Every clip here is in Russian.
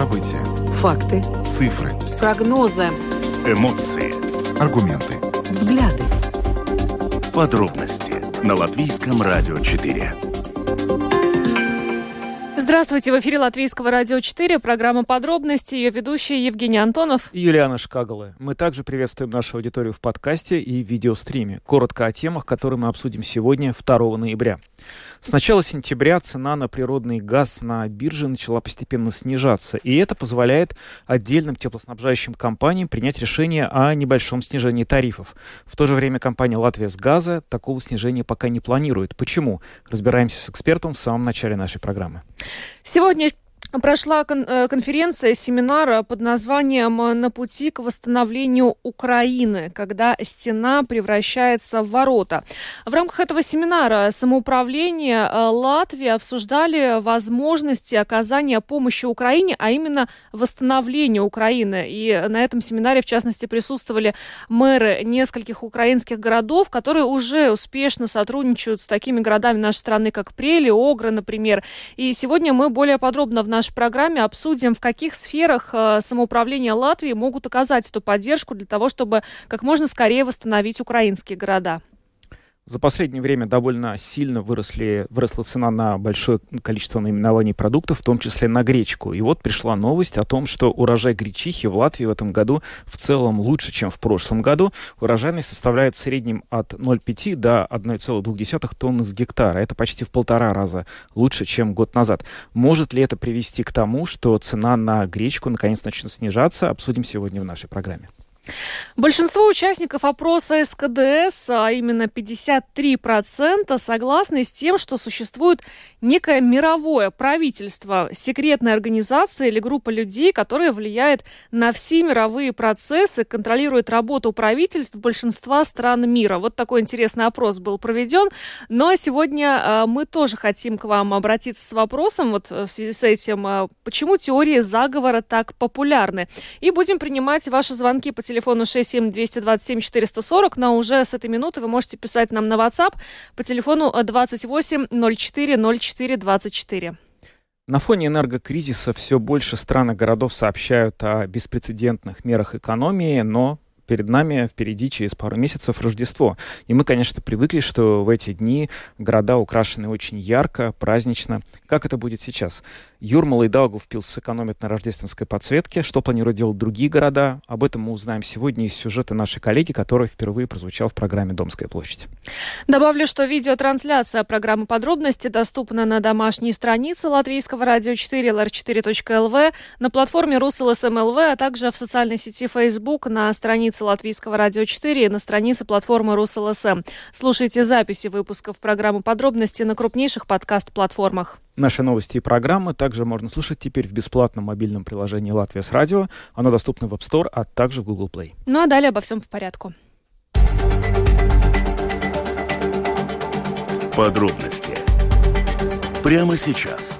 События. Факты. Цифры. Прогнозы. Эмоции. Аргументы. Взгляды. Подробности на Латвийском радио 4. Здравствуйте, в эфире Латвийского радио 4, программа «Подробности», ее ведущие Евгений Антонов и Юлиана Шкагала. Мы также приветствуем нашу аудиторию в подкасте и видеостриме. Коротко о темах, которые мы обсудим сегодня, 2 ноября. С начала сентября цена на природный газ на бирже начала постепенно снижаться, и это позволяет отдельным теплоснабжающим компаниям принять решение о небольшом снижении тарифов. В то же время компания «Латвия с газа» такого снижения пока не планирует. Почему? Разбираемся с экспертом в самом начале нашей программы. Сегодня Прошла кон- э, конференция, семинар под названием «На пути к восстановлению Украины», когда стена превращается в ворота. В рамках этого семинара самоуправление э, Латвии обсуждали возможности оказания помощи Украине, а именно восстановления Украины. И на этом семинаре, в частности, присутствовали мэры нескольких украинских городов, которые уже успешно сотрудничают с такими городами нашей страны, как Прели, Огра, например. И сегодня мы более подробно в нашей программе обсудим, в каких сферах э, самоуправления Латвии могут оказать эту поддержку для того, чтобы как можно скорее восстановить украинские города. За последнее время довольно сильно выросли, выросла цена на большое количество наименований продуктов, в том числе на гречку. И вот пришла новость о том, что урожай гречихи в Латвии в этом году в целом лучше, чем в прошлом году. Урожайность составляет в среднем от 0,5 до 1,2 тонны с гектара. Это почти в полтора раза лучше, чем год назад. Может ли это привести к тому, что цена на гречку наконец начнет снижаться? Обсудим сегодня в нашей программе. Большинство участников опроса СКДС, а именно 53%, согласны с тем, что существует некое мировое правительство, секретная организация или группа людей, которая влияет на все мировые процессы, контролирует работу правительств большинства стран мира. Вот такой интересный опрос был проведен. Но сегодня а, мы тоже хотим к вам обратиться с вопросом, вот э, в связи с этим, а, почему теории заговора так популярны. И будем принимать ваши звонки по телефону 67227 440, но уже с этой минуты вы можете писать нам на WhatsApp по телефону 28 04 04 24. На фоне энергокризиса все больше стран и городов сообщают о беспрецедентных мерах экономии, но перед нами впереди через пару месяцев Рождество. И мы, конечно, привыкли, что в эти дни города украшены очень ярко, празднично. Как это будет сейчас? Юрмала и Даугавпилс сэкономят на рождественской подсветке. Что планируют делать другие города? Об этом мы узнаем сегодня из сюжета нашей коллеги, который впервые прозвучал в программе «Домская площадь». Добавлю, что видеотрансляция программы «Подробности» доступна на домашней странице Латвийского радио 4 lr4.lv, на платформе РусЛСМЛВ, а также в социальной сети Facebook на странице Латвийского радио 4 и на странице платформы РусЛСМ. Слушайте записи выпусков программы «Подробности» на крупнейших подкаст-платформах. Наши новости и программы также можно слушать теперь в бесплатном мобильном приложении «Латвия с радио». Оно доступно в App Store, а также в Google Play. Ну а далее обо всем по порядку. Подробности прямо сейчас –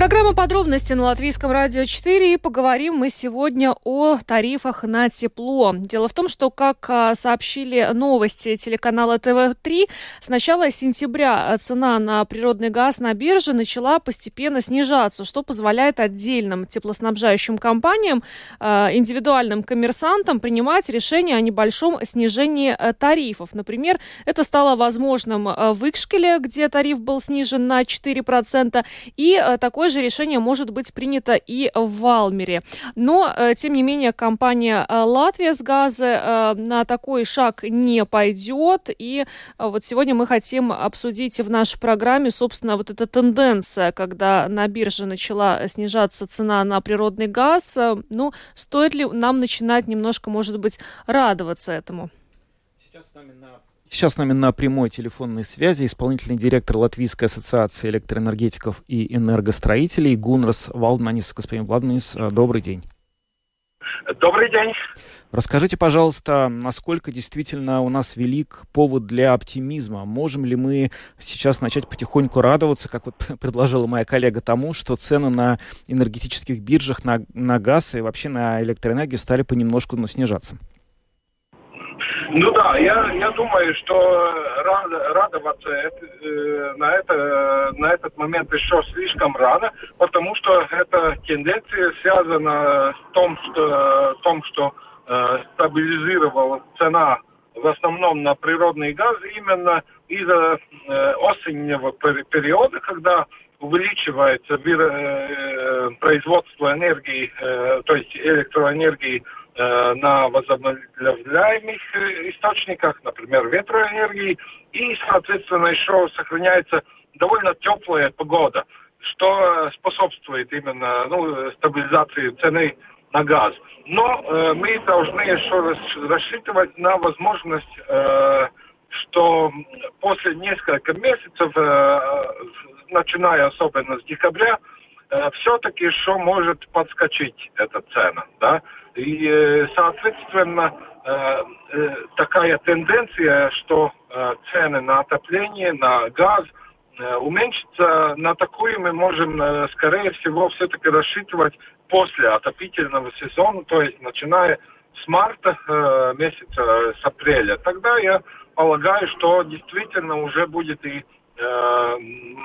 Программа «Подробности» на Латвийском радио 4. И поговорим мы сегодня о тарифах на тепло. Дело в том, что, как а, сообщили новости телеканала ТВ-3, с начала сентября цена на природный газ на бирже начала постепенно снижаться, что позволяет отдельным теплоснабжающим компаниям, а, индивидуальным коммерсантам принимать решение о небольшом снижении э, тарифов. Например, это стало возможным э, в Икшкеле, где тариф был снижен на 4%, и э, такой же решение может быть принято и в Валмере. Но, э, тем не менее, компания э, «Латвия с газа» э, на такой шаг не пойдет. И вот сегодня мы хотим обсудить в нашей программе, собственно, вот эта тенденция, когда на бирже начала снижаться цена на природный газ. Ну, стоит ли нам начинать немножко, может быть, радоваться этому? Сейчас с нами на Сейчас с нами на прямой телефонной связи исполнительный директор Латвийской ассоциации электроэнергетиков и энергостроителей Гунрас Валдманис. Господин Валдманис, э, добрый день. Добрый день. Расскажите, пожалуйста, насколько действительно у нас велик повод для оптимизма? Можем ли мы сейчас начать потихоньку радоваться, как вот предложила моя коллега, тому, что цены на энергетических биржах на, на газ и вообще на электроэнергию стали понемножку ну, снижаться? Ну да, я, я думаю, что рад, радоваться э, на, это, на этот момент еще слишком рано, потому что эта тенденция связана с том, что, том, что э, стабилизировала цена в основном на природный газ именно из-за э, осеннего периода, когда увеличивается э, производство энергии, э, то есть электроэнергии э, на возобновляемых э, источниках, например, ветроэнергии, и, соответственно, еще сохраняется довольно теплая погода, что способствует именно ну, стабилизации цены на газ. Но э, мы должны еще рассчитывать на возможность, э, что после нескольких месяцев, э, начиная особенно с декабря, э, все-таки еще может подскочить эта цена. Да? И, э, соответственно, э, э, такая тенденция, что цены на отопление, на газ уменьшится, на такую мы можем, скорее всего, все-таки рассчитывать после отопительного сезона, то есть начиная с марта месяца, с апреля. Тогда я полагаю, что действительно уже будет и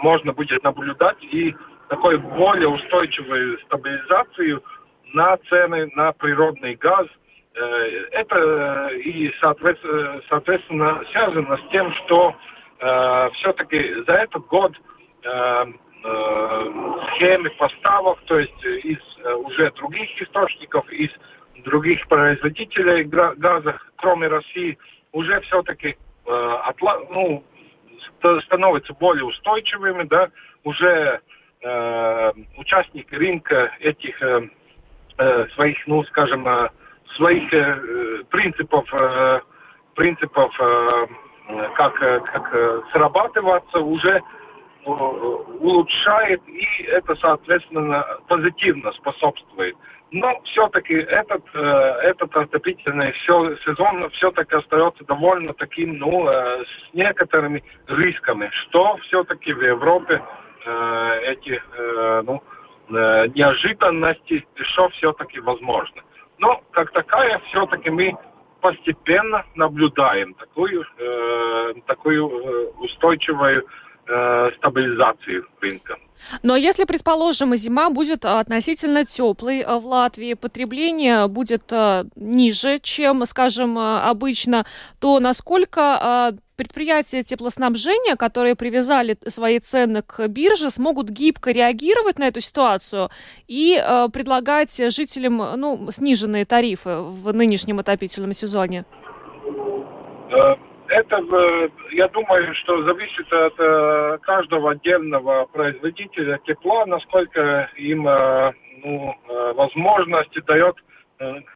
можно будет наблюдать и такой более устойчивую стабилизацию на цены на природный газ. Э, это и соответственно, соответственно связано с тем, что э, все-таки за этот год э, э, схемы поставок, то есть из э, уже других источников, из других производителей газа, кроме России, уже все-таки э, ну, становятся более устойчивыми, да, уже э, участники рынка этих э, э, своих, ну, скажем, э, своих э, принципов, принципов, как, как срабатываться, уже улучшает, и это, соответственно, позитивно способствует. Но все-таки этот, этот отопительный все, сезон все-таки остается довольно таким, ну, с некоторыми рисками, что все-таки в Европе эти, ну, неожиданности еще все-таки возможны. Но как такая все-таки мы постепенно наблюдаем такую, такую устойчивую э, стабилизации рынка. Но если, предположим, зима будет относительно теплой э, в Латвии, потребление будет э, ниже, чем, скажем, э, обычно, то насколько предприятия теплоснабжения, которые привязали свои цены к бирже, смогут гибко реагировать на эту ситуацию и предлагать жителям ну, сниженные тарифы в нынешнем отопительном сезоне? Это, э, я думаю, что зависит от э, каждого отдельного производителя тепла, насколько им э, ну, возможности дает,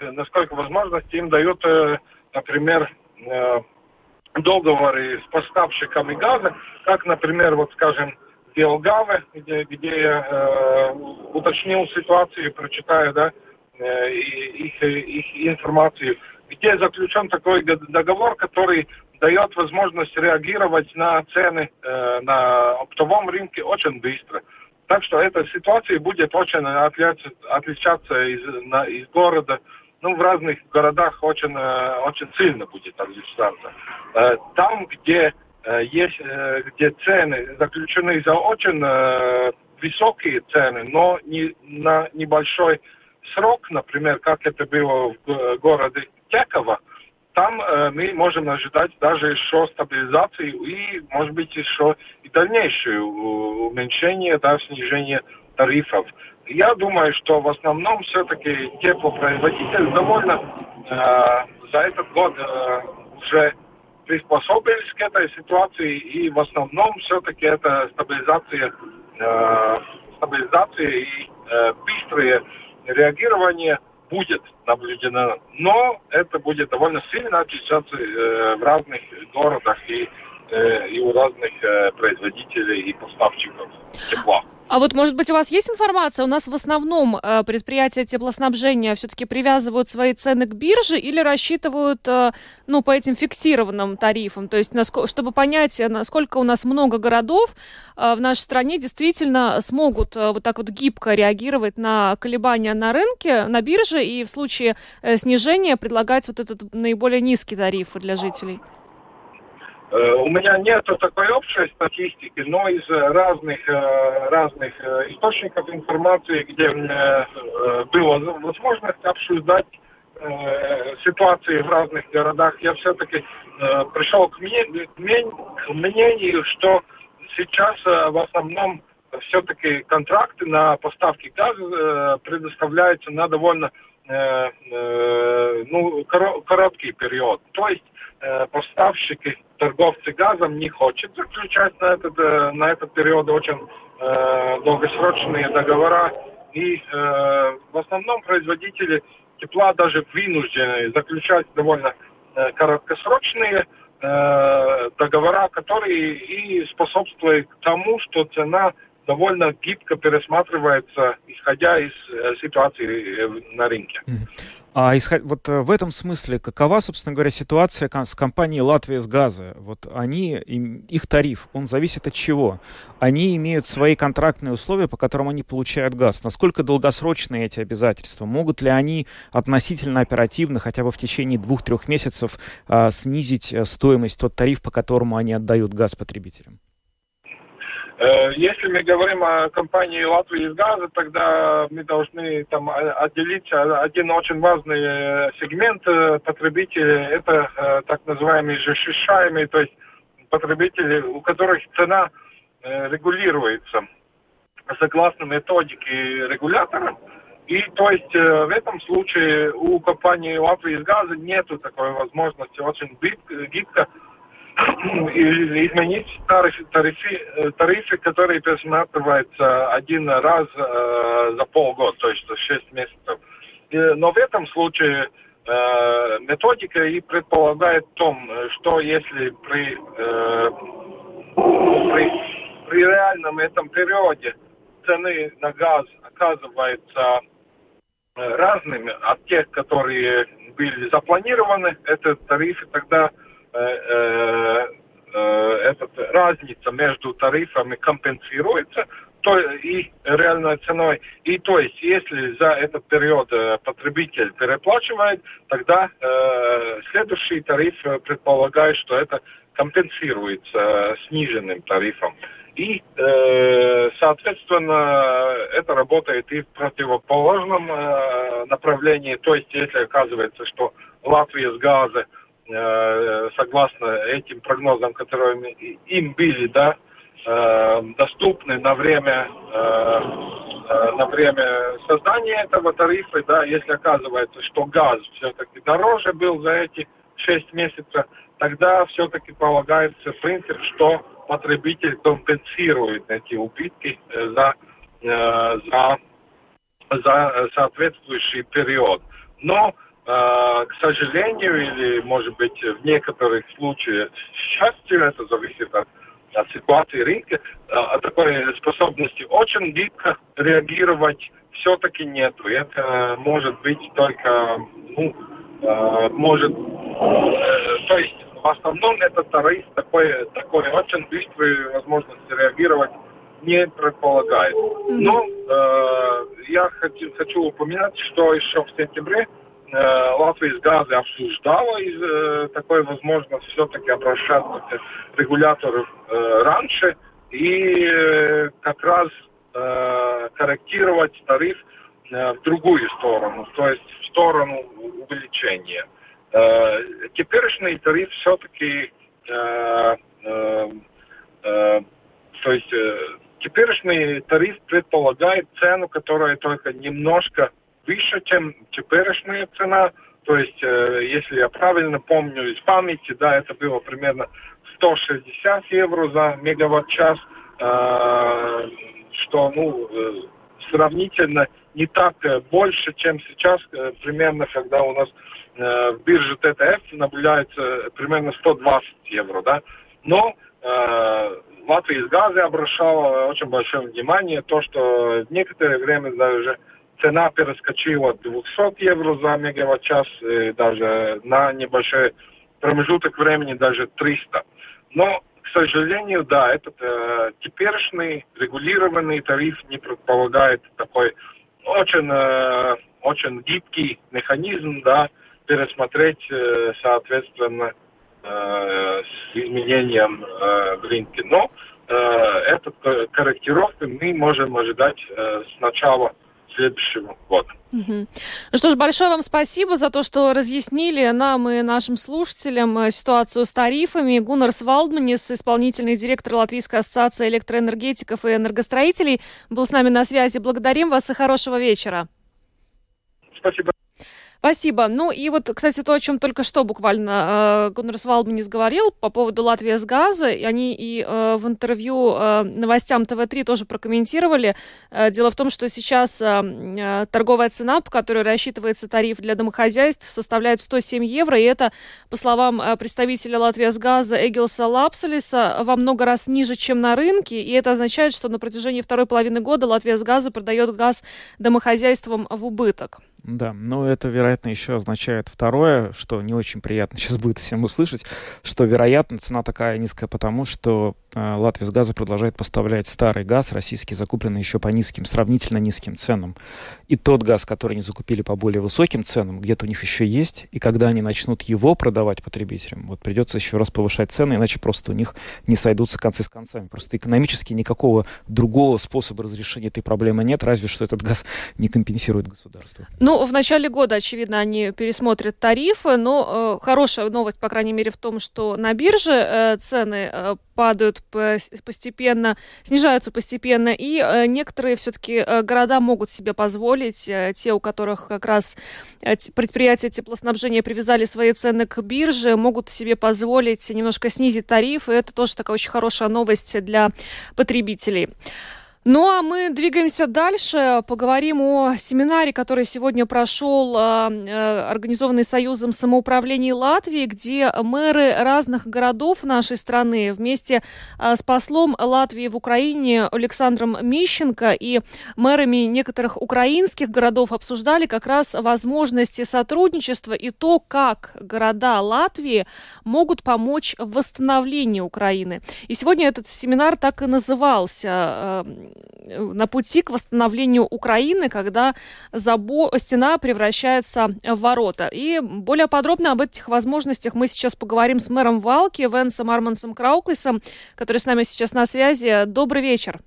насколько возможности им дают, например, договоры с поставщиками газа, как, например, вот, скажем, Белгавы, где, где я э, уточнил ситуацию, прочитаю, да, э, их, их информацию, где заключен такой договор, который дает возможность реагировать на цены э, на оптовом рынке очень быстро. Так что эта ситуация будет очень отличаться, из, на, из города. Ну, в разных городах очень, э, очень сильно будет отличаться. Э, там, где э, есть, э, где цены заключены за очень э, высокие цены, но не на небольшой срок, например, как это было в городе Теково, там э, мы можем ожидать даже еще стабилизации и, может быть, еще и дальнейшее уменьшение, да, снижение тарифов. Я думаю, что в основном все-таки теплопроизводители довольно э, за этот год э, уже приспособились к этой ситуации, и в основном все-таки это стабилизация, э, стабилизация и э, быстрое реагирование – будет наблюдено, но это будет довольно сильно отличаться э, в разных городах и, э, и у разных э, производителей и поставщиков тепла. А вот, может быть, у вас есть информация? У нас в основном э, предприятия теплоснабжения все-таки привязывают свои цены к бирже или рассчитывают, э, ну, по этим фиксированным тарифам? То есть, насколько, чтобы понять, насколько у нас много городов э, в нашей стране действительно смогут э, вот так вот гибко реагировать на колебания на рынке, на бирже, и в случае э, снижения предлагать вот этот наиболее низкий тариф для жителей? Э, у меня нет такой общей статистики, но из разных, э, разных э, источников информации, где было возможность обсуждать ситуации в разных городах, я все-таки пришел к мнению, что сейчас в основном все-таки контракты на поставки газа предоставляются на довольно ну, короткий период. То есть поставщики торговцы газом не хочет заключать на этот, э, на этот период очень э, долгосрочные договора. И э, в основном производители тепла даже вынуждены заключать довольно э, короткосрочные э, договора, которые и способствуют тому, что цена довольно гибко пересматривается, исходя из э, ситуации э, на рынке. А исход... вот э, в этом смысле, какова, собственно говоря, ситуация с компанией «Латвия с газа»? Вот они, их тариф, он зависит от чего? Они имеют свои контрактные условия, по которым они получают газ. Насколько долгосрочные эти обязательства? Могут ли они относительно оперативно, хотя бы в течение двух-трех месяцев, а, снизить стоимость, тот тариф, по которому они отдают газ потребителям? Э, если мы говорим о компании Латвии из газа, тогда мы должны там отделить один очень важный э, сегмент э, потребителей. Это так называемые защищаемые, то есть потребители, у которых цена регулируется согласно методике регулятора. И то есть в этом случае у компании Латвии из газа нету такой возможности очень гибко изменить тарифы, тарифы, тарифы, которые пересматриваются один раз э, за полгода, то есть за 6 месяцев. Но в этом случае э, методика и предполагает в том, что если при, э, при, при реальном этом периоде цены на газ оказываются э, разными от тех, которые были запланированы, это тарифы тогда Э, э, э, этот, разница между тарифами компенсируется то, и реальной ценой. И то есть, если за этот период потребитель переплачивает, тогда э, следующий тариф предполагает, что это компенсируется сниженным тарифом. И, э, соответственно, это работает и в противоположном э, направлении. То есть, если оказывается, что Латвия с газа Э, согласно этим прогнозам, которые им были, да, э, доступны на время э, на время создания этого тарифа, да, если оказывается, что газ все-таки дороже был за эти 6 месяцев, тогда все-таки полагается принцип, что потребитель компенсирует эти убытки за, за, за соответствующий период. Но к сожалению, или, может быть, в некоторых случаях, счастью, это зависит от, от ситуации рынка, а, от такой способности очень гибко реагировать все-таки нет. Это может быть только, ну, а, может, э, то есть в основном этот тариф такой, такой очень быстрой возможности реагировать не предполагает. Но э, я хочу, хочу упомянуть, что еще в сентябре Латвия с газы обсуждала из э, такой возможности все-таки обращаться к регулятору э, раньше и э, как раз э, корректировать тариф э, в другую сторону, то есть в сторону увеличения. Э, теперешний тариф все-таки, э, э, э, то есть э, теперешний тариф предполагает цену, которая только немножко выше, чем теперешняя цена. То есть, э, если я правильно помню из памяти, да, это было примерно 160 евро за мегаватт-час, э, что, ну, э, сравнительно не так больше, чем сейчас, примерно, когда у нас в бирже ТТФ наблюдается примерно 120 евро, да. Но Латвия из газа обращала очень большое внимание, то, что некоторое время даже цена перескочила от 200 евро за мегаватт-час, даже на небольшой промежуток времени даже 300. Но, к сожалению, да, этот э, теперешний регулированный тариф не предполагает такой очень, э, очень гибкий механизм, да, пересмотреть, э, соответственно, э, с изменением э, в рынке. Но э, эту корректировку мы можем ожидать э, с начала следующего года. Угу. Ну что ж, большое вам спасибо за то, что разъяснили нам и нашим слушателям э, ситуацию с тарифами. Гуннар Свалдманис, исполнительный директор Латвийской ассоциации электроэнергетиков и энергостроителей, был с нами на связи. Благодарим вас и хорошего вечера. Спасибо. Спасибо. Ну и вот, кстати, то, о чем только что буквально э, Гуннерс Валдманис говорил по поводу Латвии с газа, и они и э, в интервью э, новостям ТВ-3 тоже прокомментировали. Э, дело в том, что сейчас э, э, торговая цена, по которой рассчитывается тариф для домохозяйств, составляет 107 евро, и это, по словам э, представителя Латвии с газа Эгилса Лапсалиса, во много раз ниже, чем на рынке, и это означает, что на протяжении второй половины года Латвия с газа продает газ домохозяйствам в убыток. Да, но это, вероятно, еще означает второе, что не очень приятно сейчас будет всем услышать, что, вероятно, цена такая низкая потому, что Латвия с газа продолжает поставлять старый газ, российский, закупленный еще по низким, сравнительно низким ценам. И тот газ, который они закупили по более высоким ценам, где-то у них еще есть, и когда они начнут его продавать потребителям, вот придется еще раз повышать цены, иначе просто у них не сойдутся концы с концами. Просто экономически никакого другого способа разрешения этой проблемы нет, разве что этот газ не компенсирует государство. Ну, в начале года, очевидно, они пересмотрят тарифы, но э, хорошая новость, по крайней мере, в том, что на бирже э, цены э, падают постепенно, снижаются постепенно, и э, некоторые все-таки э, города могут себе позволить, э, те, у которых как раз предприятия теплоснабжения привязали свои цены к бирже, могут себе позволить немножко снизить тарифы. Это тоже такая очень хорошая новость для потребителей. Ну а мы двигаемся дальше, поговорим о семинаре, который сегодня прошел, а, э, организованный Союзом самоуправлений Латвии, где мэры разных городов нашей страны вместе а, с послом Латвии в Украине Александром Мищенко и мэрами некоторых украинских городов обсуждали как раз возможности сотрудничества и то, как города Латвии могут помочь в восстановлении Украины. И сегодня этот семинар так и назывался а, на пути к восстановлению Украины, когда забо... стена превращается в ворота. И более подробно об этих возможностях мы сейчас поговорим с мэром Валки, Венсом Армансом Крауклисом, который с нами сейчас на связи. Добрый вечер.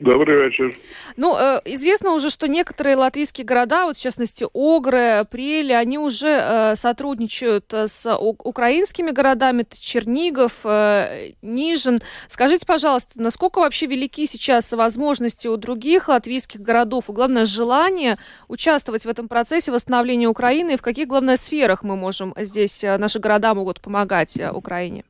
Добрый вечер. Ну, э, известно уже, что некоторые латвийские города, вот в частности Огры, Прели, они уже э, сотрудничают с украинскими городами, это Чернигов, э, Нижин. Скажите, пожалуйста, насколько вообще велики сейчас возможности у других латвийских городов, и главное, желание участвовать в этом процессе восстановления Украины, и в каких, главное, сферах мы можем здесь, наши города могут помогать Украине?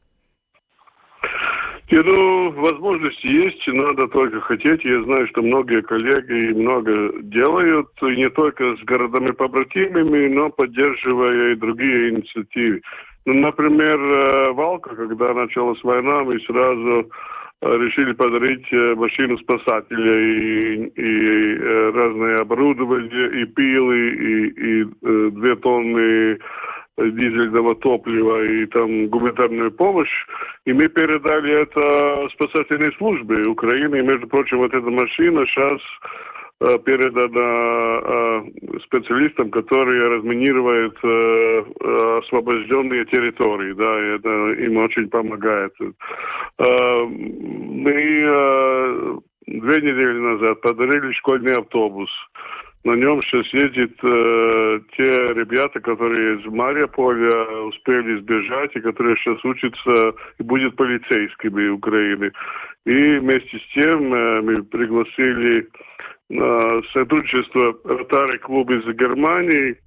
И, ну, возможности есть, надо только хотеть. Я знаю, что многие коллеги много делают, и не только с городами-побратимами, но поддерживая и другие инициативы. Ну, например, э, Валка, когда началась война, мы сразу э, решили подарить э, машину спасателя и, и разное оборудование, и пилы, и, и две тонны дизельного топлива и там гуманитарную помощь. И мы передали это спасательной службе Украины. И, между прочим, вот эта машина сейчас э, передана э, специалистам, которые разминируют э, освобожденные территории, да, и это им очень помогает. Мы две недели назад подарили школьный автобус на нем сейчас ездят э, те ребята, которые из Мариуполя успели сбежать и которые сейчас учатся и будут полицейскими Украины. И вместе с тем э, мы пригласили на сотрудничество Ротary клуб из Германии,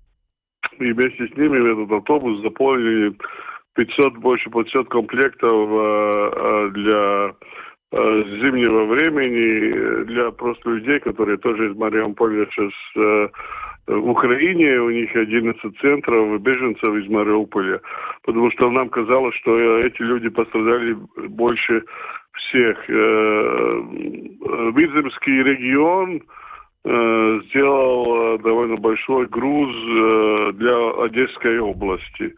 и вместе с ними этот автобус заполнили 500, больше 500 комплектов э, э, для Э, зимнего времени для просто людей, которые тоже из Мариуполя сейчас э, в Украине, у них 11 центров беженцев из Мариуполя, потому что нам казалось, что эти люди пострадали больше всех. Э, Виземский регион э, сделал э, довольно большой груз э, для Одесской области.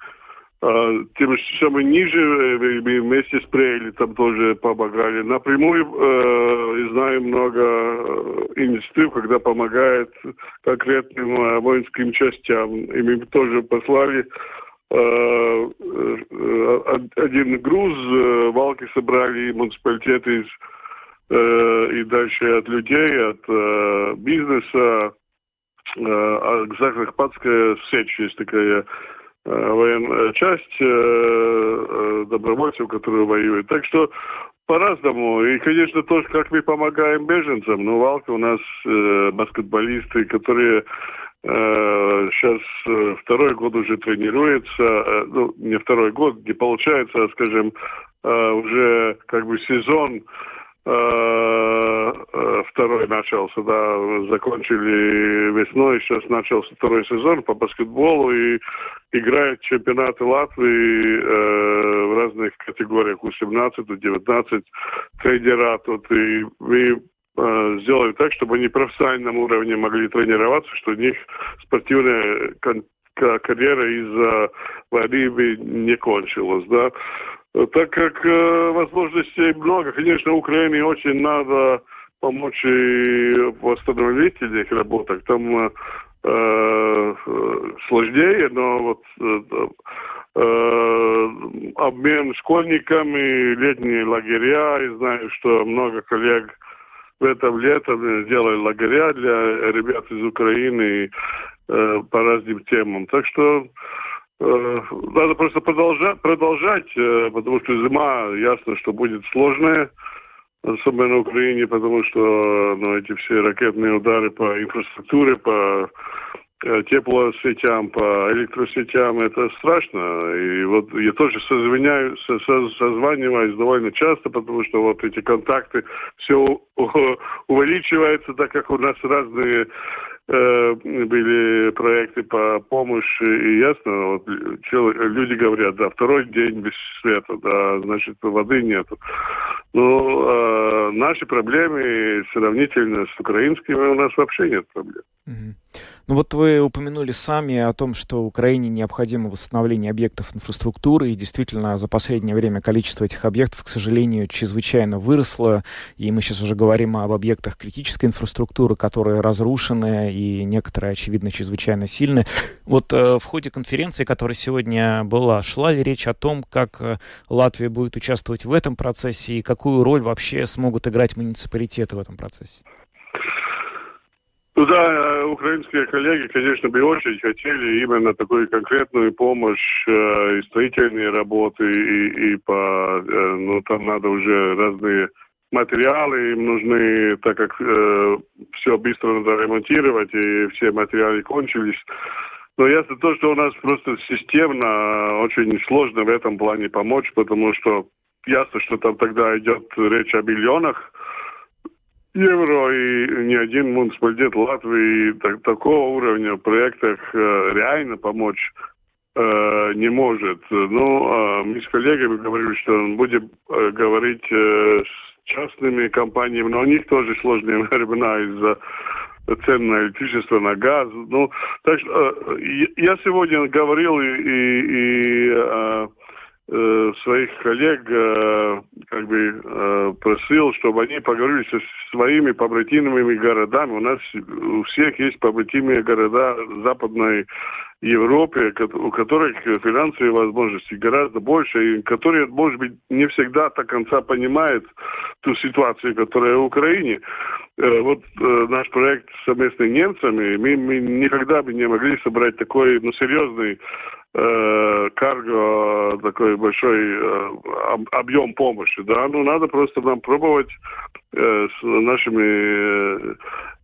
А, тем самым ниже э, вместе с Прейли там тоже помогали. Напрямую э, знаем много э, инициатив, когда помогает конкретным э, воинским частям. И мы тоже послали э, э, один груз, э, валки собрали муниципалитеты из, э, и дальше от людей, от э, бизнеса. Э, Закарпатская сечь есть такая военная часть э, э, добровольцев, которые воюют. Так что по-разному. И, конечно, тоже, как мы помогаем беженцам. Ну, Валка у нас э, баскетболисты, которые э, сейчас э, второй год уже тренируются. Э, ну, не второй год, не получается, а, скажем, э, уже как бы сезон Э, э, второй начался, да, закончили весной, сейчас начался второй сезон по баскетболу и играют чемпионаты Латвии э, в разных категориях, у 17, у 19 тренера тут, и мы э, сделали так, чтобы они профессиональном уровне могли тренироваться, что у них спортивная карьера из-за войны не кончилась, да. Так как э, возможностей много, конечно, Украине очень надо помочь и восстановить этих работах. Там э, э, сложнее, но вот э, э, обмен школьниками, летние лагеря, и знаю, что много коллег в этом летом сделали лагеря для ребят из Украины э, по разным темам. Так что надо просто продолжать, продолжать, э, потому что зима, ясно, что будет сложная, особенно на Украине, потому что ну, эти все ракетные удары по инфраструктуре, по э, теплосетям, по электросетям, это страшно. И вот я тоже созваниваюсь довольно часто, потому что вот эти контакты все увеличиваются, так как у нас разные Э, были проекты по помощи, и ясно, вот, люди говорят, да, второй день без света, да, значит, воды нету. Ну, э, наши проблемы сравнительно с украинскими у нас вообще нет проблем. Ну вот вы упомянули сами о том, что Украине необходимо восстановление объектов инфраструктуры, и действительно за последнее время количество этих объектов, к сожалению, чрезвычайно выросло, и мы сейчас уже говорим об объектах критической инфраструктуры, которые разрушены, и некоторые, очевидно, чрезвычайно сильны. Вот э, в ходе конференции, которая сегодня была, шла ли речь о том, как э, Латвия будет участвовать в этом процессе, и какую роль вообще смогут играть муниципалитеты в этом процессе? Ну да, украинские коллеги, конечно, бы очень хотели именно такую конкретную помощь э, и строительные работы, и, и по, э, ну там надо уже разные материалы им нужны, так как э, все быстро надо ремонтировать, и все материалы кончились. Но ясно то, что у нас просто системно очень сложно в этом плане помочь, потому что ясно, что там тогда идет речь о миллионах, евро и ни один муниципалитет Латвии так, такого уровня в проектах э, реально помочь э, не может. Ну, э, мы с коллегами говорили, что будем э, говорить э, с частными компаниями, но у них тоже сложные времена из-за цен на электричество, на газ. Ну, так что э, я сегодня говорил и, и, и э, своих коллег э, как бы э, просил, чтобы они поговорили со своими побратимыми городами. У нас у всех есть побратимые города Западной Европе, у которых финансовые возможности гораздо больше, и которые, может быть, не всегда до конца понимают ту ситуацию, которая в Украине. Э, вот э, наш проект совместно с немцами, мы, мы никогда бы не могли собрать такой, ну, серьезный э, карго, такой большой э, объем помощи, да, ну надо просто нам пробовать э, с нашими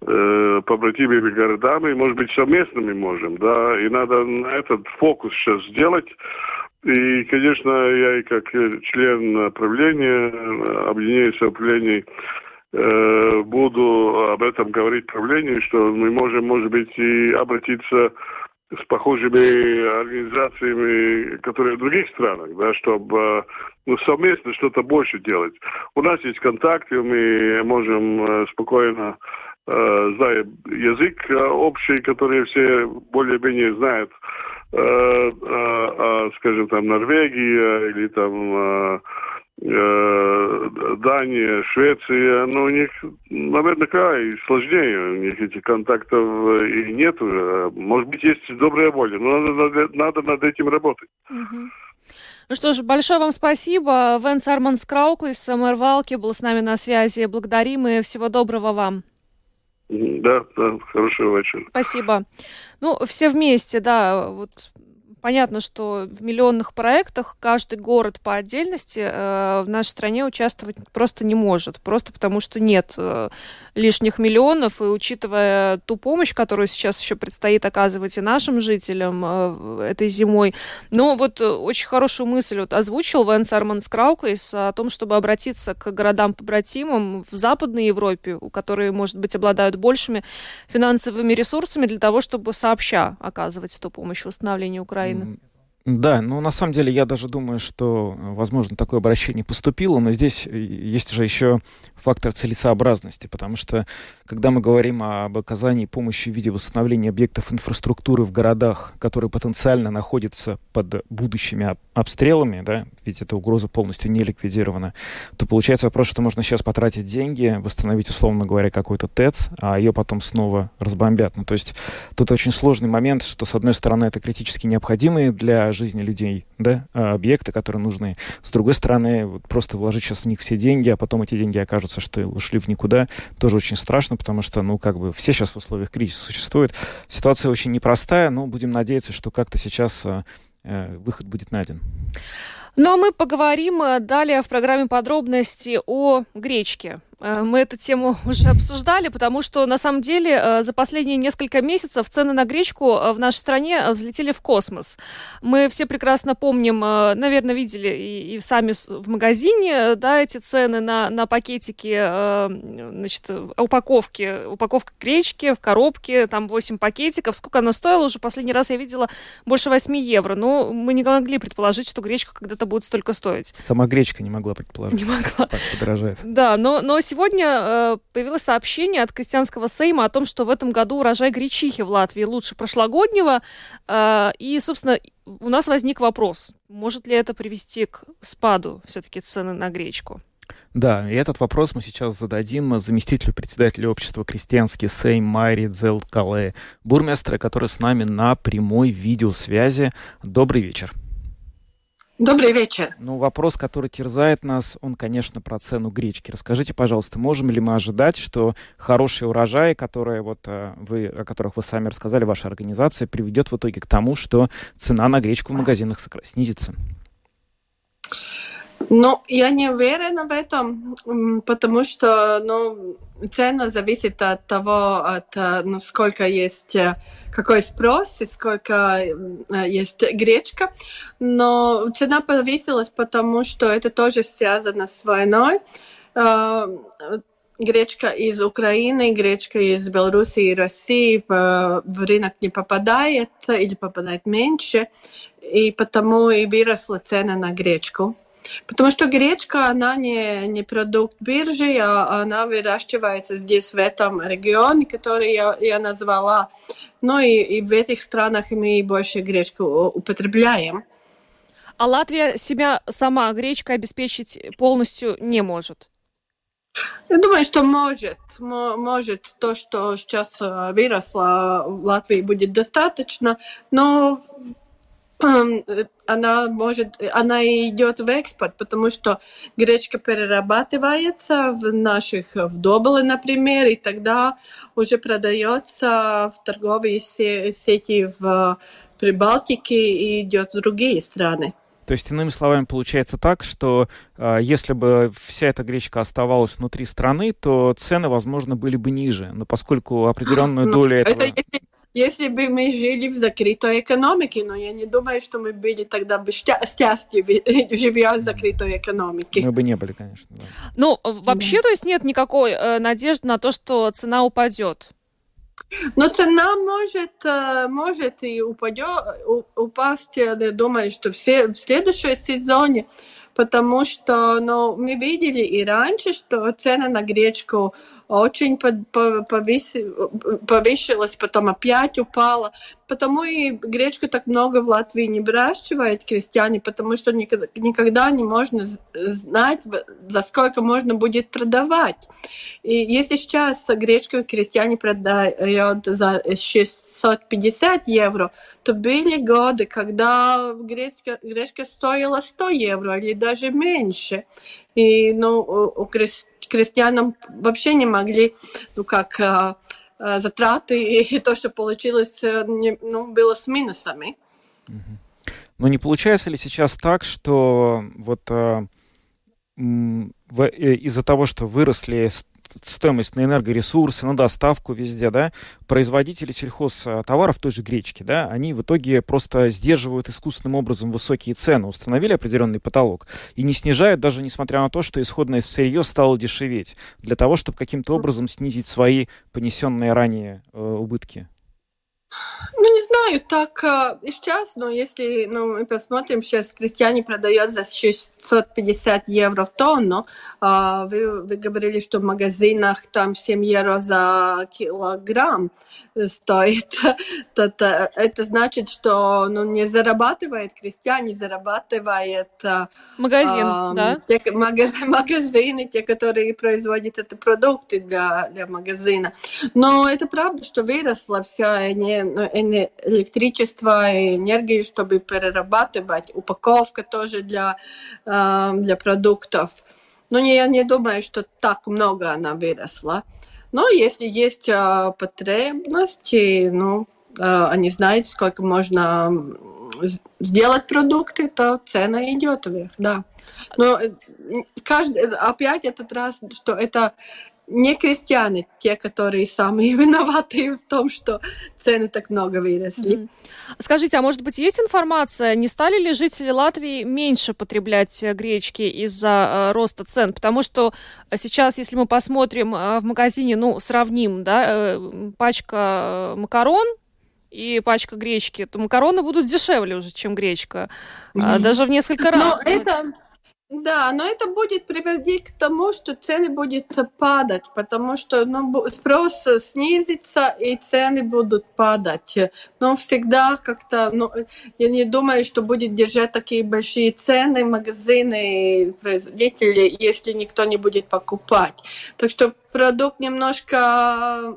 э, побратимыми городами, может быть, совместными можем, да, и надо на этот фокус сейчас сделать. И, конечно, я и как член правления, объединения самоуправлений, э, буду об этом говорить правлению, что мы можем, может быть, и обратиться с похожими организациями, которые в других странах, да, чтобы ну, совместно что-то больше делать. У нас есть контакты, мы можем спокойно, зная язык общий, который все более-менее знают, скажем, там, Норвегия или там Э, Дания, Швеция, но у них, наверное, край сложнее, у них этих контактов э, и нет. Может быть, есть добрая воля, но надо, надо, надо над этим работать. Ну что ж, большое вам спасибо. Венс Арман Скрауклис, мэр Валки, был с нами на связи. Благодарим и всего доброго вам. Да, да, хорошего вечера. Спасибо. Ну, все вместе, да, вот Понятно, что в миллионных проектах каждый город по отдельности э, в нашей стране участвовать просто не может, просто потому что нет э, лишних миллионов, и учитывая ту помощь, которую сейчас еще предстоит оказывать и нашим жителям э, этой зимой. Ну, вот э, очень хорошую мысль вот озвучил Венс Арманс Крауклейс о том, чтобы обратиться к городам-побратимам в Западной Европе, у которые, может быть, обладают большими финансовыми ресурсами для того, чтобы сообща оказывать эту помощь в восстановлении Украины. Украины. Да, ну на самом деле я даже думаю, что, возможно, такое обращение поступило, но здесь э, есть же еще фактор целесообразности, потому что когда мы говорим об оказании помощи в виде восстановления объектов инфраструктуры в городах, которые потенциально находятся под будущими обстрелами, да, ведь эта угроза полностью не ликвидирована, то получается вопрос, что можно сейчас потратить деньги, восстановить, условно говоря, какой-то ТЭЦ, а ее потом снова разбомбят. Ну, то есть тут очень сложный момент, что, с одной стороны, это критически необходимые для жизни людей да, объекты, которые нужны. С другой стороны, вот просто вложить сейчас в них все деньги, а потом эти деньги окажутся что ушли в никуда, тоже очень страшно, потому что, ну, как бы все сейчас в условиях кризиса существуют. Ситуация очень непростая, но будем надеяться, что как-то сейчас э, э выход будет найден. Ну а мы поговорим э, далее в программе подробности о гречке. Э, мы эту тему уже обсуждали, потому что на самом деле э, за последние несколько месяцев цены на гречку э, в нашей стране взлетели в космос. Мы все прекрасно помним, наверное, видели и, и сами в магазине, да, эти цены на, на пакетики, значит, упаковки, упаковка гречки в коробке, там 8 пакетиков. Сколько она стоила? Уже последний раз я видела больше 8 евро. Но мы не могли предположить, что гречка когда-то будет столько стоить. Сама гречка не могла предположить. Не могла. Так подорожает. Да, но, но сегодня э, появилось сообщение от крестьянского сейма о том, что в этом году урожай гречихи в Латвии лучше прошлогоднего. Э, и, собственно, у нас возник вопрос, может ли это привести к спаду все-таки цены на гречку? Да, и этот вопрос мы сейчас зададим заместителю председателя общества «Крестьянский Сейм» Майри Дзелкале, бурмистра, который с нами на прямой видеосвязи. Добрый вечер. Добрый вечер. Ну, вопрос, который терзает нас, он, конечно, про цену гречки. Расскажите, пожалуйста, можем ли мы ожидать, что хороший урожай, которые вот э, вы, о которых вы сами рассказали, ваша организация, приведет в итоге к тому, что цена на гречку в магазинах снизится? Ну, я не уверена в этом, потому что, ну, цена зависит от того, от, э, ну, сколько есть, э, какой спрос и сколько э, есть гречка. Но цена повысилась, потому что это тоже связано с войной. Гречка из Украины, гречка из Белоруссии и России в, рынок не попадает или попадает меньше, и потому и выросла цена на гречку. Потому что гречка, она не, не продукт биржи, а она выращивается здесь, в этом регионе, который я, я назвала. Ну и, и в этих странах мы больше гречку употребляем. А Латвия себя сама гречкой обеспечить полностью не может? Я думаю, что может. Может то, что сейчас э, выросло в Латвии, будет достаточно, но она может, она идет в экспорт, потому что гречка перерабатывается в наших в Доболе, например, и тогда уже продается в торговые сети в Прибалтике и идет в другие страны. То есть, иными словами, получается так, что э, если бы вся эта гречка оставалась внутри страны, то цены, возможно, были бы ниже. Но поскольку определенную ну, долю этого... Это если если бы мы жили в закрытой экономике, но я не думаю, что мы были тогда бы счастливы, живя в закрытой экономике. Мы бы не были, конечно. Да. Ну, вообще, да. то есть нет никакой э, надежды на то, что цена упадет? Но цена может, э, может и упадет, упасть, я думаю, что все в следующем сезоне, потому что ну, мы видели и раньше, что цены на гречку очень повысилась, потом опять упала. Потому и гречку так много в Латвии не выращивают крестьяне, потому что никогда не можно знать, за сколько можно будет продавать. И если сейчас гречку крестьяне продают за 650 евро, то были годы, когда гречка, гречка стоила 100 евро или даже меньше. И ну, у крестьянам вообще не могли, ну как, а, а, затраты и то, что получилось, э, ну, было с минусами. Но не получается ли сейчас так, что вот э, из-за того, что выросли стоимость на энергоресурсы, на доставку везде, да, производители сельхозтоваров, той же гречки, да, они в итоге просто сдерживают искусственным образом высокие цены, установили определенный потолок и не снижают даже несмотря на то, что исходное сырье стало дешеветь, для того, чтобы каким-то образом снизить свои понесенные ранее э, убытки. Ну, не знаю, так э, сейчас, но если ну, мы посмотрим, сейчас крестьяне продают за 650 евро в тонну. А вы, вы говорили, что в магазинах там 7 евро за килограмм стоит. это, это значит, что ну, не зарабатывает крестьяне, зарабатывает э, Магазин, а, да? те, магаз, магазины, те, которые производят это продукты для, для магазина. Но это правда, что выросло все не электричество и энергии, чтобы перерабатывать, упаковка тоже для, э, для продуктов. Но я не думаю, что так много она выросла. Но если есть э, потребности, ну, э, они знают, сколько можно сделать продукты, то цена идет вверх, да. Но каждый, опять этот раз, что это не крестьяне те, которые самые виноваты в том, что цены так много выросли. Mm-hmm. Скажите, а может быть есть информация, не стали ли жители Латвии меньше потреблять э, гречки из-за э, роста цен? Потому что сейчас, если мы посмотрим э, в магазине, ну, сравним, да, э, пачка э, макарон и пачка гречки, то макароны будут дешевле уже, чем гречка. Mm-hmm. Даже в несколько раз. Но это да, но это будет приводить к тому, что цены будут падать, потому что ну, спрос снизится и цены будут падать. Но всегда как-то, ну, я не думаю, что будет держать такие большие цены магазины, производители, если никто не будет покупать. Так что продукт немножко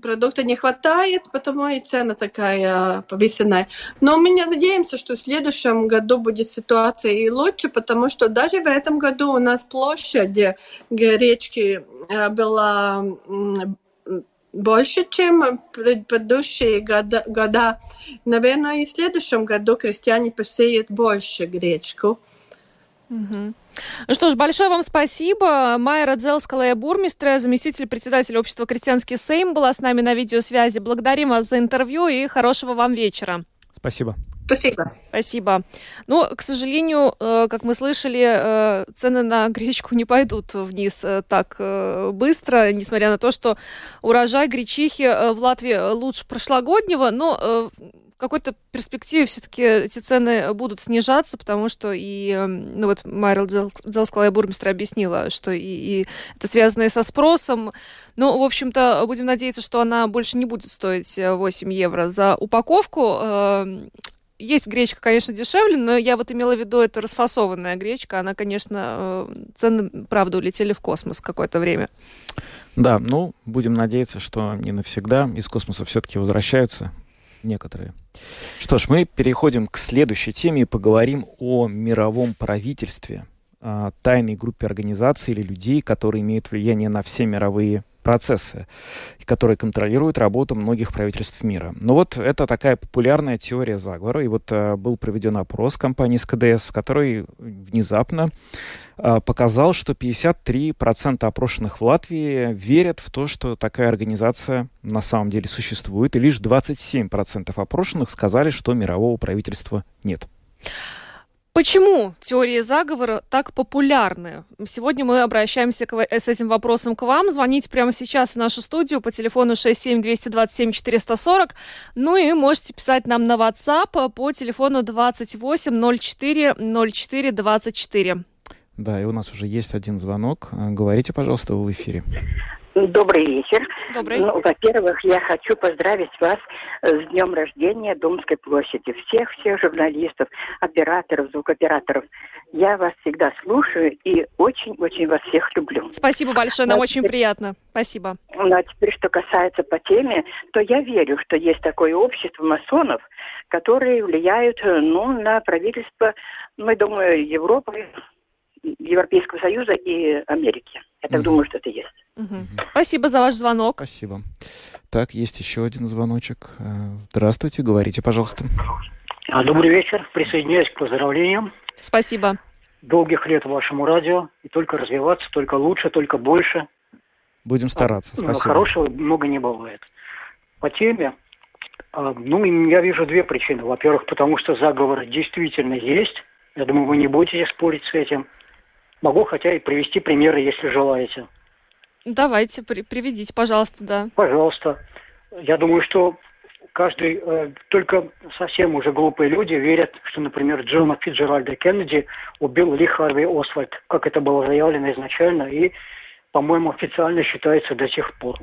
продукта не хватает, потому и цена такая повышенная. Но мы не надеемся, что в следующем году будет ситуация и лучше, потому что даже в этом году у нас площадь речки э, была больше, чем предыдущие года, года. Наверное, и в следующем году крестьяне посеют больше гречку. Ну что ж, большое вам спасибо. Майя Радзелская, бурмистра, заместитель председателя общества «Крестьянский Сейм» была с нами на видеосвязи. Благодарим вас за интервью и хорошего вам вечера. Спасибо. Спасибо. Спасибо. Ну, к сожалению, э, как мы слышали, э, цены на гречку не пойдут вниз э, так быстро, несмотря на то, что урожай гречихи в Латвии лучше прошлогоднего, но какой-то перспективе все-таки эти цены будут снижаться, потому что и, эм, ну вот Майрл Дзелская бурмистра объяснила, что и, и это связано и со спросом. Ну, в общем-то, будем надеяться, что она больше не будет стоить 8 евро за упаковку. Есть гречка, конечно, дешевле, но я вот имела в виду, это расфасованная гречка. Она, конечно, э, цены, правда, улетели в космос какое-то время. Да, ну, будем надеяться, что не навсегда из космоса все-таки возвращаются некоторые. Что ж, мы переходим к следующей теме и поговорим о мировом правительстве, о тайной группе организаций или людей, которые имеют влияние на все мировые процессы, которые контролируют работу многих правительств мира. Но вот это такая популярная теория заговора. И вот э, был проведен опрос компании СКДС, в которой внезапно э, показал, что 53% опрошенных в Латвии верят в то, что такая организация на самом деле существует, и лишь 27% опрошенных сказали, что мирового правительства нет. Почему теории заговора так популярны? Сегодня мы обращаемся к, с этим вопросом к вам. Звоните прямо сейчас в нашу студию по телефону 67-227-440. Ну и можете писать нам на WhatsApp по телефону 28 04 04 24. Да, и у нас уже есть один звонок. Говорите, пожалуйста, вы в эфире. Добрый вечер. Добрый. Ну, во-первых, я хочу поздравить вас с днем рождения Домской площади. Всех-всех журналистов, операторов, звукооператоров. Я вас всегда слушаю и очень-очень вас всех люблю. Спасибо большое, нам ну, очень теперь... приятно. Спасибо. Ну, а теперь, что касается по теме, то я верю, что есть такое общество масонов, которые влияют ну, на правительство, мы думаю, Европы, Европейского Союза и Америки. Я так угу. думаю, что это есть. Угу. Спасибо за ваш звонок. Спасибо. Так, есть еще один звоночек. Э, здравствуйте, говорите, пожалуйста. А, добрый вечер. Присоединяюсь к поздравлениям. Спасибо. Долгих лет вашему радио. И только развиваться, только лучше, только больше. Будем стараться. А, Спасибо. Хорошего много не бывает. По теме, а, ну, я вижу две причины. Во-первых, потому что заговор действительно есть. Я думаю, вы не будете спорить с этим. Могу хотя и привести примеры, если желаете. Давайте, при, приведите, пожалуйста, да. Пожалуйста. Я думаю, что каждый, э, только совсем уже глупые люди верят, что, например, Джона Фиджеральда Кеннеди убил Ли Харви Освальд, как это было заявлено изначально, и, по-моему, официально считается до сих пор.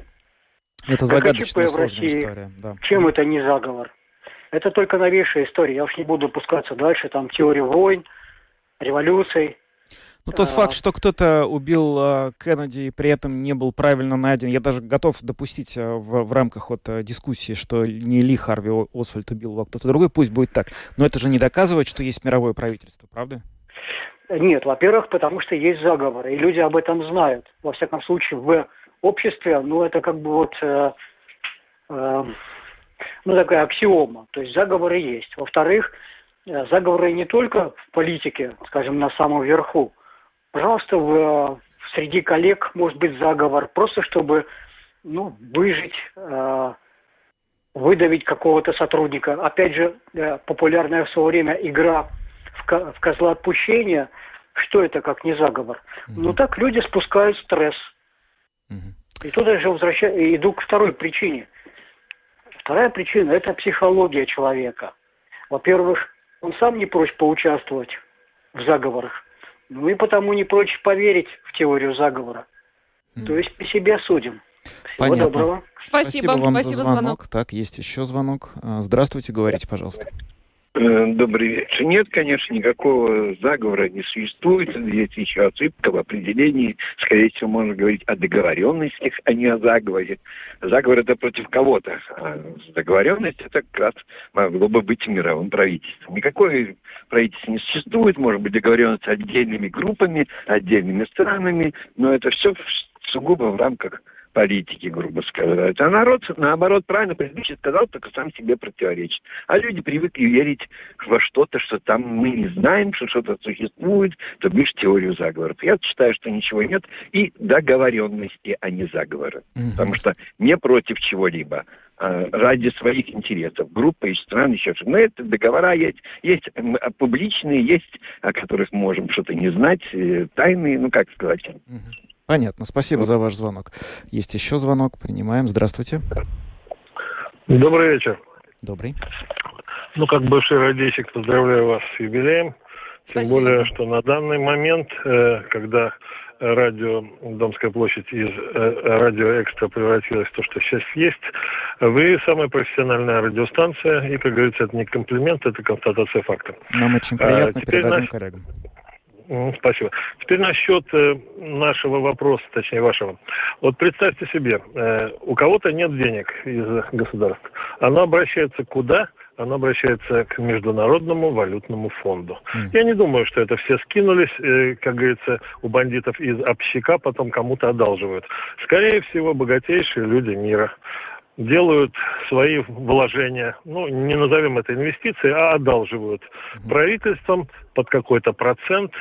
Это загадочная в России, история. Да. Чем это не заговор? Это только новейшая история. Я уж не буду пускаться дальше. Там теория войн, революций, ну, тот факт, что кто-то убил э, Кеннеди и при этом не был правильно найден, я даже готов допустить э, в, в рамках вот э, дискуссии, что не Ли Харви Освальд убил, а кто-то другой, пусть будет так. Но это же не доказывает, что есть мировое правительство, правда? Нет, во-первых, потому что есть заговор, и люди об этом знают. Во всяком случае, в обществе, ну, это как бы вот, э, э, ну, такая аксиома. То есть заговоры есть. Во-вторых, э, заговоры не только в политике, скажем, на самом верху, Пожалуйста, в, э, среди коллег может быть заговор, просто чтобы ну, выжить, э, выдавить какого-то сотрудника. Опять же, э, популярная в свое время игра в, ко- в козла отпущения. Что это, как не заговор? Mm-hmm. Ну так люди спускают стресс. Mm-hmm. И тут я же возвращаю, иду к второй причине. Вторая причина – это психология человека. Во-первых, он сам не прочь поучаствовать в заговорах. Ну и потому не прочь поверить в теорию заговора. Mm. То есть по себе судим. Всего Понятно. доброго. Спасибо, спасибо вам спасибо за звонок. звонок. Так, есть еще звонок. А, здравствуйте, говорите, пожалуйста. Э, добрый вечер. Нет, конечно, никакого заговора не существует. Здесь еще ошибка в определении. Скорее всего, можно говорить о договоренностях, а не о заговоре. Заговор это против кого-то. А договоренность это как раз могло бы быть мировым правительством. Никакой правительства не существует. Может быть договоренность отдельными группами, отдельными странами, но это все сугубо в рамках политики, грубо сказать. А народ, наоборот, правильно предыдущий сказал, только сам себе противоречит. А люди привыкли верить во что-то, что там мы не знаем, что что-то существует, то бишь теорию заговоров. Я считаю, что ничего нет. И договоренности, а не заговоры. Mm-hmm. Потому что не против чего-либо ради своих интересов. Группа из стран еще что Но это договора есть. Есть публичные, есть, о которых можем что-то не знать, э, тайные, ну как сказать. Понятно. Спасибо за ваш звонок. Есть еще звонок. Принимаем. Здравствуйте. Добрый вечер. Добрый. Ну, как бывший радийщик, поздравляю вас с юбилеем. Тем Спасибо. более, что на данный момент, э, когда радио Домская площадь из э, радио Экстра превратилось в то, что сейчас есть, вы самая профессиональная радиостанция, и, как говорится, это не комплимент, это констатация факта. Нам очень приятно, а, передадим наш... коллегам. Спасибо. Теперь насчет э, нашего вопроса, точнее вашего. Вот представьте себе, э, у кого-то нет денег из государства. Оно обращается куда? Оно обращается к Международному валютному фонду. Mm. Я не думаю, что это все скинулись, э, как говорится, у бандитов из общака, потом кому-то одалживают. Скорее всего, богатейшие люди мира делают свои вложения, ну, не назовем это инвестиции, а одалживают правительством под какой-то процент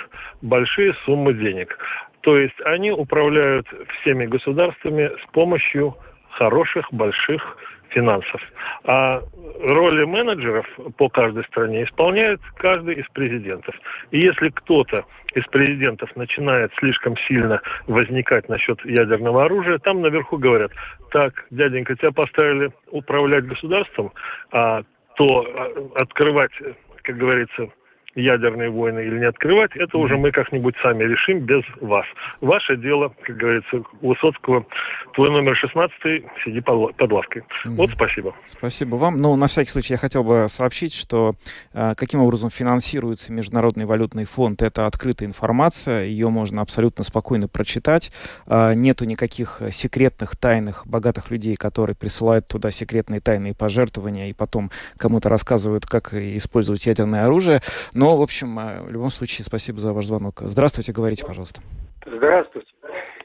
большие суммы денег. То есть они управляют всеми государствами с помощью хороших, больших финансов. А роли менеджеров по каждой стране исполняет каждый из президентов. И если кто-то из президентов начинает слишком сильно возникать насчет ядерного оружия, там наверху говорят, так, дяденька, тебя поставили управлять государством, а то а, открывать, как говорится, ядерные войны или не открывать, это уже мы как-нибудь сами решим без вас. Ваше дело, как говорится, Высоцкого, твой номер 16, сиди под, лавкой. Вот спасибо. Спасибо вам. Ну, на всякий случай я хотел бы сообщить, что э, каким образом финансируется Международный валютный фонд, это открытая информация, ее можно абсолютно спокойно прочитать. Э, нету никаких секретных, тайных, богатых людей, которые присылают туда секретные тайные пожертвования и потом кому-то рассказывают, как использовать ядерное оружие. Но но, в общем, э, в любом случае, спасибо за ваш звонок. Здравствуйте, говорите, пожалуйста. Здравствуйте.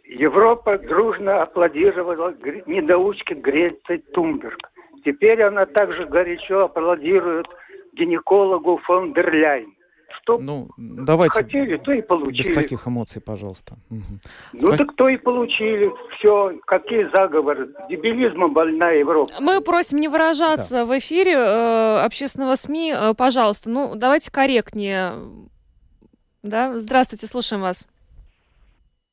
Европа дружно аплодировала недоучке Греции Тумберг. Теперь она также горячо аплодирует гинекологу фон дер Ляйн. Что ну, давайте хотели, то и получили. Без таких эмоций, пожалуйста. Угу. Ну Спа... так то и получили. Все, какие заговоры. Дебилизмом больная Европа. Мы просим не выражаться да. в эфире э, общественного СМИ, э, пожалуйста. Ну, давайте корректнее. Да? Здравствуйте, слушаем вас.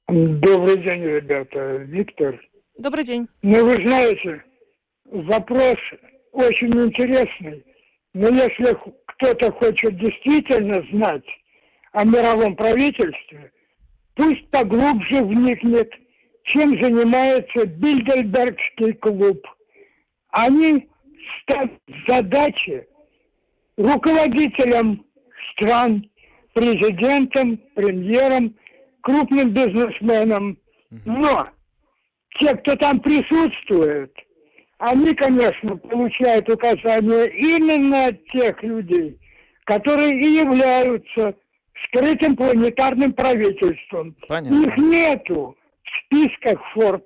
Добрый день, ребята. Виктор. Добрый день. Ну, вы знаете, вопрос очень интересный. Но если кто-то хочет действительно знать о мировом правительстве, пусть поглубже вникнет, чем занимается Бильдельбергский клуб. Они ставят задачи руководителям стран, президентам, премьерам, крупным бизнесменам. Но те, кто там присутствует – они, конечно, получают указания именно от тех людей, которые и являются скрытым планетарным правительством. Понятно. Их нету в списках Forbes.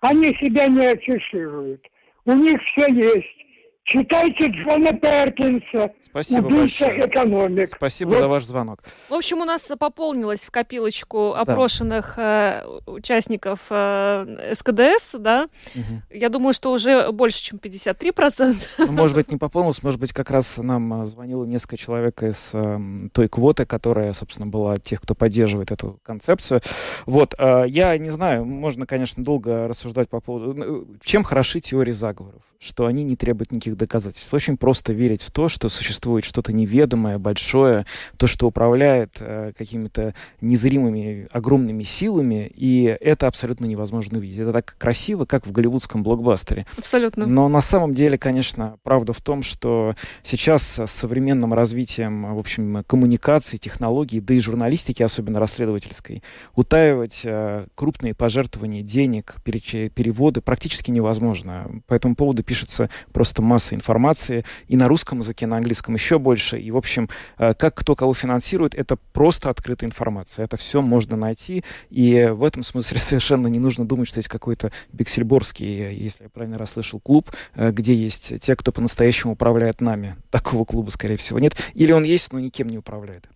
Они себя не афишируют. У них все есть. Читайте Джона Перкинса, Спасибо убийца большое. экономик. Спасибо вот. за ваш звонок. В общем, у нас пополнилось в копилочку опрошенных да. э, участников э, СКДС, да? Угу. Я думаю, что уже больше, чем 53%. Ну, может быть, не пополнилось, может быть, как раз нам э, звонило несколько человек из э, той квоты, которая, собственно, была тех, кто поддерживает эту концепцию. Вот, э, я не знаю, можно, конечно, долго рассуждать по поводу... Ну, чем хороши теории заговоров? Что они не требуют никаких доказательств. Очень просто верить в то, что существует что-то неведомое, большое, то, что управляет э, какими-то незримыми огромными силами, и это абсолютно невозможно увидеть. Это так красиво, как в голливудском блокбастере. Абсолютно. Но на самом деле, конечно, правда в том, что сейчас с современным развитием, в общем, коммуникаций, технологий, да и журналистики, особенно расследовательской, утаивать э, крупные пожертвования денег, переводы практически невозможно. По этому поводу пишется просто масса информации и на русском языке, на английском еще больше. И, в общем, э, как кто кого финансирует, это просто открытая информация. Это все можно найти. И в этом смысле совершенно не нужно думать, что есть какой-то Биксельборский, если я правильно расслышал, клуб, э, где есть те, кто по-настоящему управляет нами. Такого клуба, скорее всего, нет. Или он есть, но никем не управляет.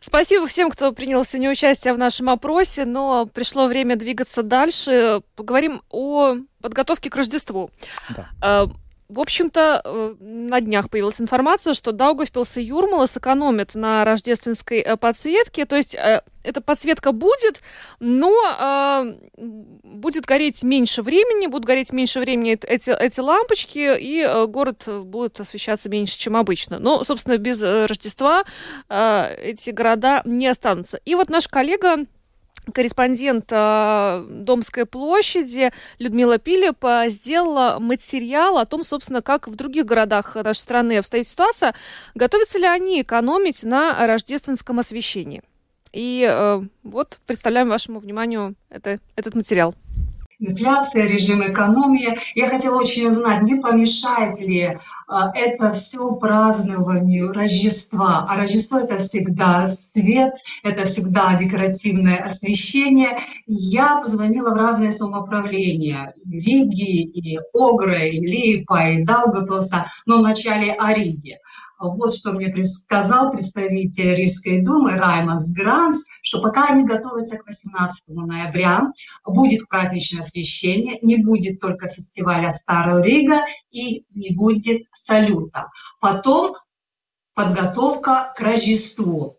Спасибо всем, кто принял сегодня участие в нашем опросе, но пришло время двигаться дальше. Поговорим о подготовке к Рождеству. Да. В общем-то, э, на днях появилась информация, что Даугавпилс и Юрмала сэкономят на рождественской э, подсветке. То есть э, эта подсветка будет, но будет гореть меньше времени, будут гореть меньше времени эти, эти лампочки, и город будет освещаться меньше, чем обычно. Но, собственно, без Рождества эти города не останутся. И вот наш коллега корреспондент э, Домской площади Людмила Пилип сделала материал о том, собственно, как в других городах нашей страны обстоит ситуация. Готовятся ли они экономить на рождественском освещении? И э, вот представляем вашему вниманию это, этот материал инфляция, режим экономии. Я хотела очень узнать, не помешает ли а, это все празднованию Рождества. А Рождество это всегда свет, это всегда декоративное освещение. Я позвонила в разные самоуправления. Риги, и Огры, и Липа, и Даугавпилса, но вначале о Риге. Вот что мне сказал представитель Рижской думы Райманс Гранс, что пока они готовятся к 18 ноября, будет праздничное освещение, не будет только фестиваля Старого Рига и не будет салюта. Потом подготовка к Рождеству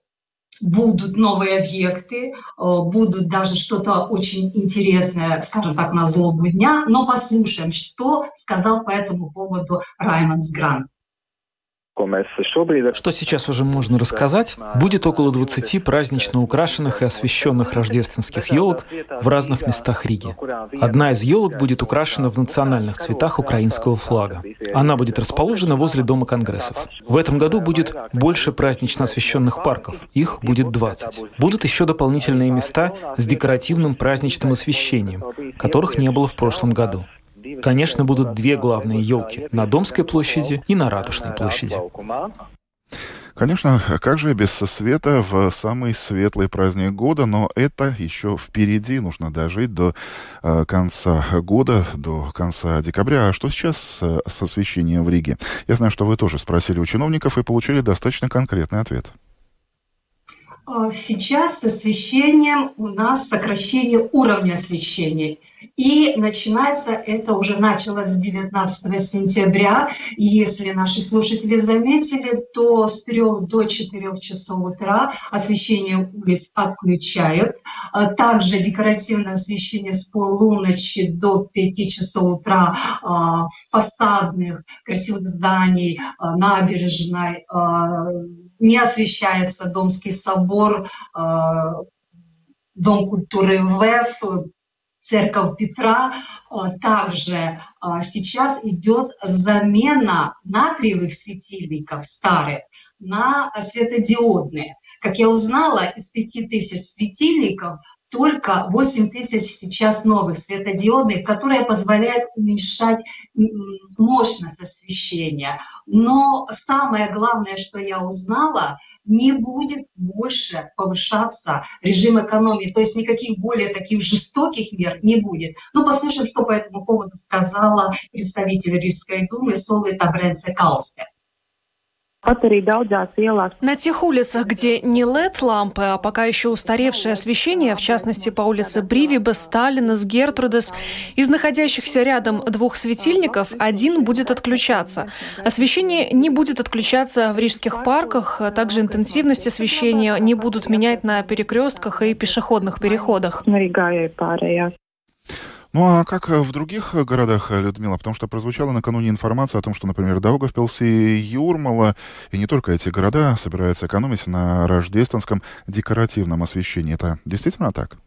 будут новые объекты, э, будут даже что-то очень интересное, скажем так, на злобу дня, но послушаем, что сказал по этому поводу Раймондс Грант. Что сейчас уже можно рассказать? Будет около 20 празднично украшенных и освещенных рождественских елок в разных местах Риги. Одна из елок будет украшена в национальных цветах украинского флага. Она будет расположена возле Дома конгрессов. В этом году будет больше празднично освещенных парков. Их будет 20. Будут еще дополнительные места с декоративным праздничным освещением, которых не было в прошлом году. Конечно, будут две главные елки на Домской площади и на Ратушной площади. Конечно, как же без света в самый светлый праздник года, но это еще впереди, нужно дожить до э, конца года, до конца декабря. А что сейчас с, с освещением в Риге? Я знаю, что вы тоже спросили у чиновников и получили достаточно конкретный ответ. А, сейчас с освещением у нас сокращение уровня освещения. И начинается это уже началось с 19 сентября. И если наши слушатели заметили, то с 3 до 4 часов утра освещение улиц отключают. А также декоративное освещение с полуночи до 5 часов утра а, фасадных красивых зданий, набережной, не освещается Домский собор, Дом культуры ВЭФ, церковь Петра. Также сейчас идет замена натриевых светильников старых на светодиодные. Как я узнала, из 5000 светильников только 8 тысяч сейчас новых светодиодных, которые позволяют уменьшать мощность освещения. Но самое главное, что я узнала, не будет больше повышаться режим экономии, то есть никаких более таких жестоких мер не будет. Но послушаем, что по этому поводу сказала представитель Рижской думы Солы Табренце Каусте. На тех улицах, где не LED-лампы, а пока еще устаревшее освещение, в частности по улице Бривибе, Сталина, с Гертрудес, из находящихся рядом двух светильников один будет отключаться. Освещение не будет отключаться в рижских парках, а также интенсивность освещения не будут менять на перекрестках и пешеходных переходах. Ну а как э, в других э, городах, э, Людмила? Потому что прозвучала накануне информация о том, что, например, Даугавпилс и Юрмала, и не только эти города, собираются экономить на рождественском декоративном освещении. Это действительно так?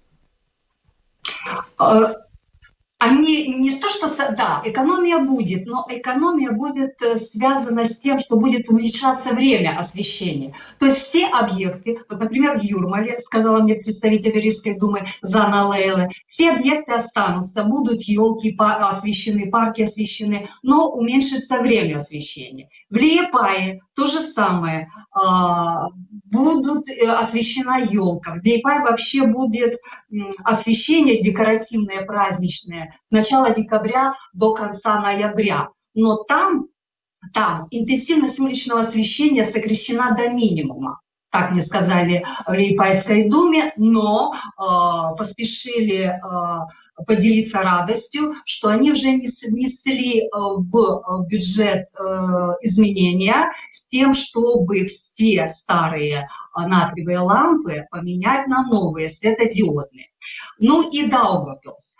Они не то, что, да, экономия будет, но экономия будет э, связана с тем, что будет уменьшаться время освещения. То есть все объекты, вот, например, в Юрмале, сказала мне представитель Рижской думы Зана Лейле, все объекты останутся, будут елки освещены, парки освещены, но уменьшится время освещения. В Лиепае то же самое. А, будут э, освещена елка. В Лиепае вообще будет освещение декоративное, праздничное начала декабря до конца ноября. Но там, там интенсивность уличного освещения сокращена до минимума так мне сказали в Лейпайской думе, но э, поспешили э, поделиться радостью, что они уже внесли э, в бюджет э, изменения с тем, чтобы все старые натриевые лампы поменять на новые светодиодные. Ну и Даугавпилс.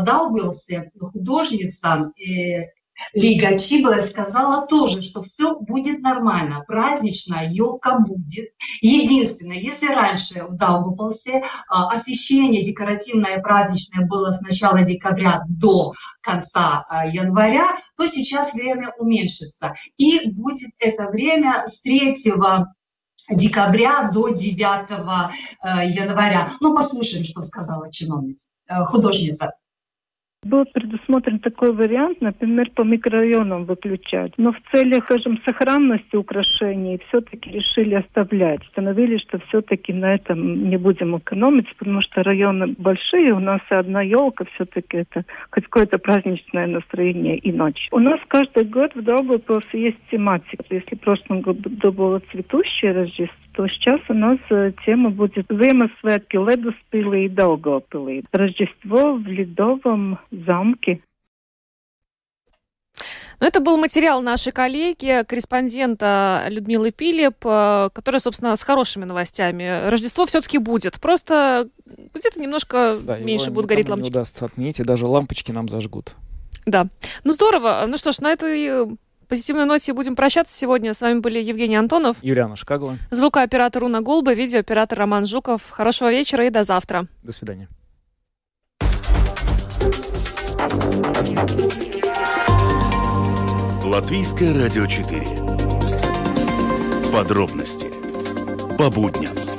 Даугавпилсе художница э, Лига Чибла сказала тоже, что все будет нормально, праздничная елка будет. Единственное, если раньше в Даугавпилсе а, освещение декоративное и праздничное было с начала декабря до конца а, января, то сейчас время уменьшится. И будет это время с 3 декабря до 9 э, января. Ну, послушаем, что сказала чиновница, э, художница. Был предусмотрен такой вариант, например, по микрорайонам выключать. Но в целях, скажем, сохранности украшений все-таки решили оставлять. Установили, что все-таки на этом не будем экономить, потому что районы большие, у нас одна елка все-таки это какое-то праздничное настроение и ночь. У нас каждый год в Долгопилсе есть тематика. Если в прошлом году было цветущее Рождество, то сейчас у нас э, тема будет Ziemassvētki Ледоспилы и Долгопилы. Рождество в Ледовом замке. Но это был материал нашей коллеги, корреспондента Людмилы Пилип, э, которая, собственно, с хорошими новостями. Рождество все-таки будет. Просто где-то немножко да, меньше будут гореть лампочки. не удастся отметить, даже лампочки нам зажгут. Да. Ну здорово. Ну что ж, на этой позитивной ноте будем прощаться сегодня. С вами были Евгений Антонов, Юлиана Шкагла, звукооператор Уна Голба, видеооператор Роман Жуков. Хорошего вечера и до завтра. До свидания. Латвийское радио 4. Подробности по будням.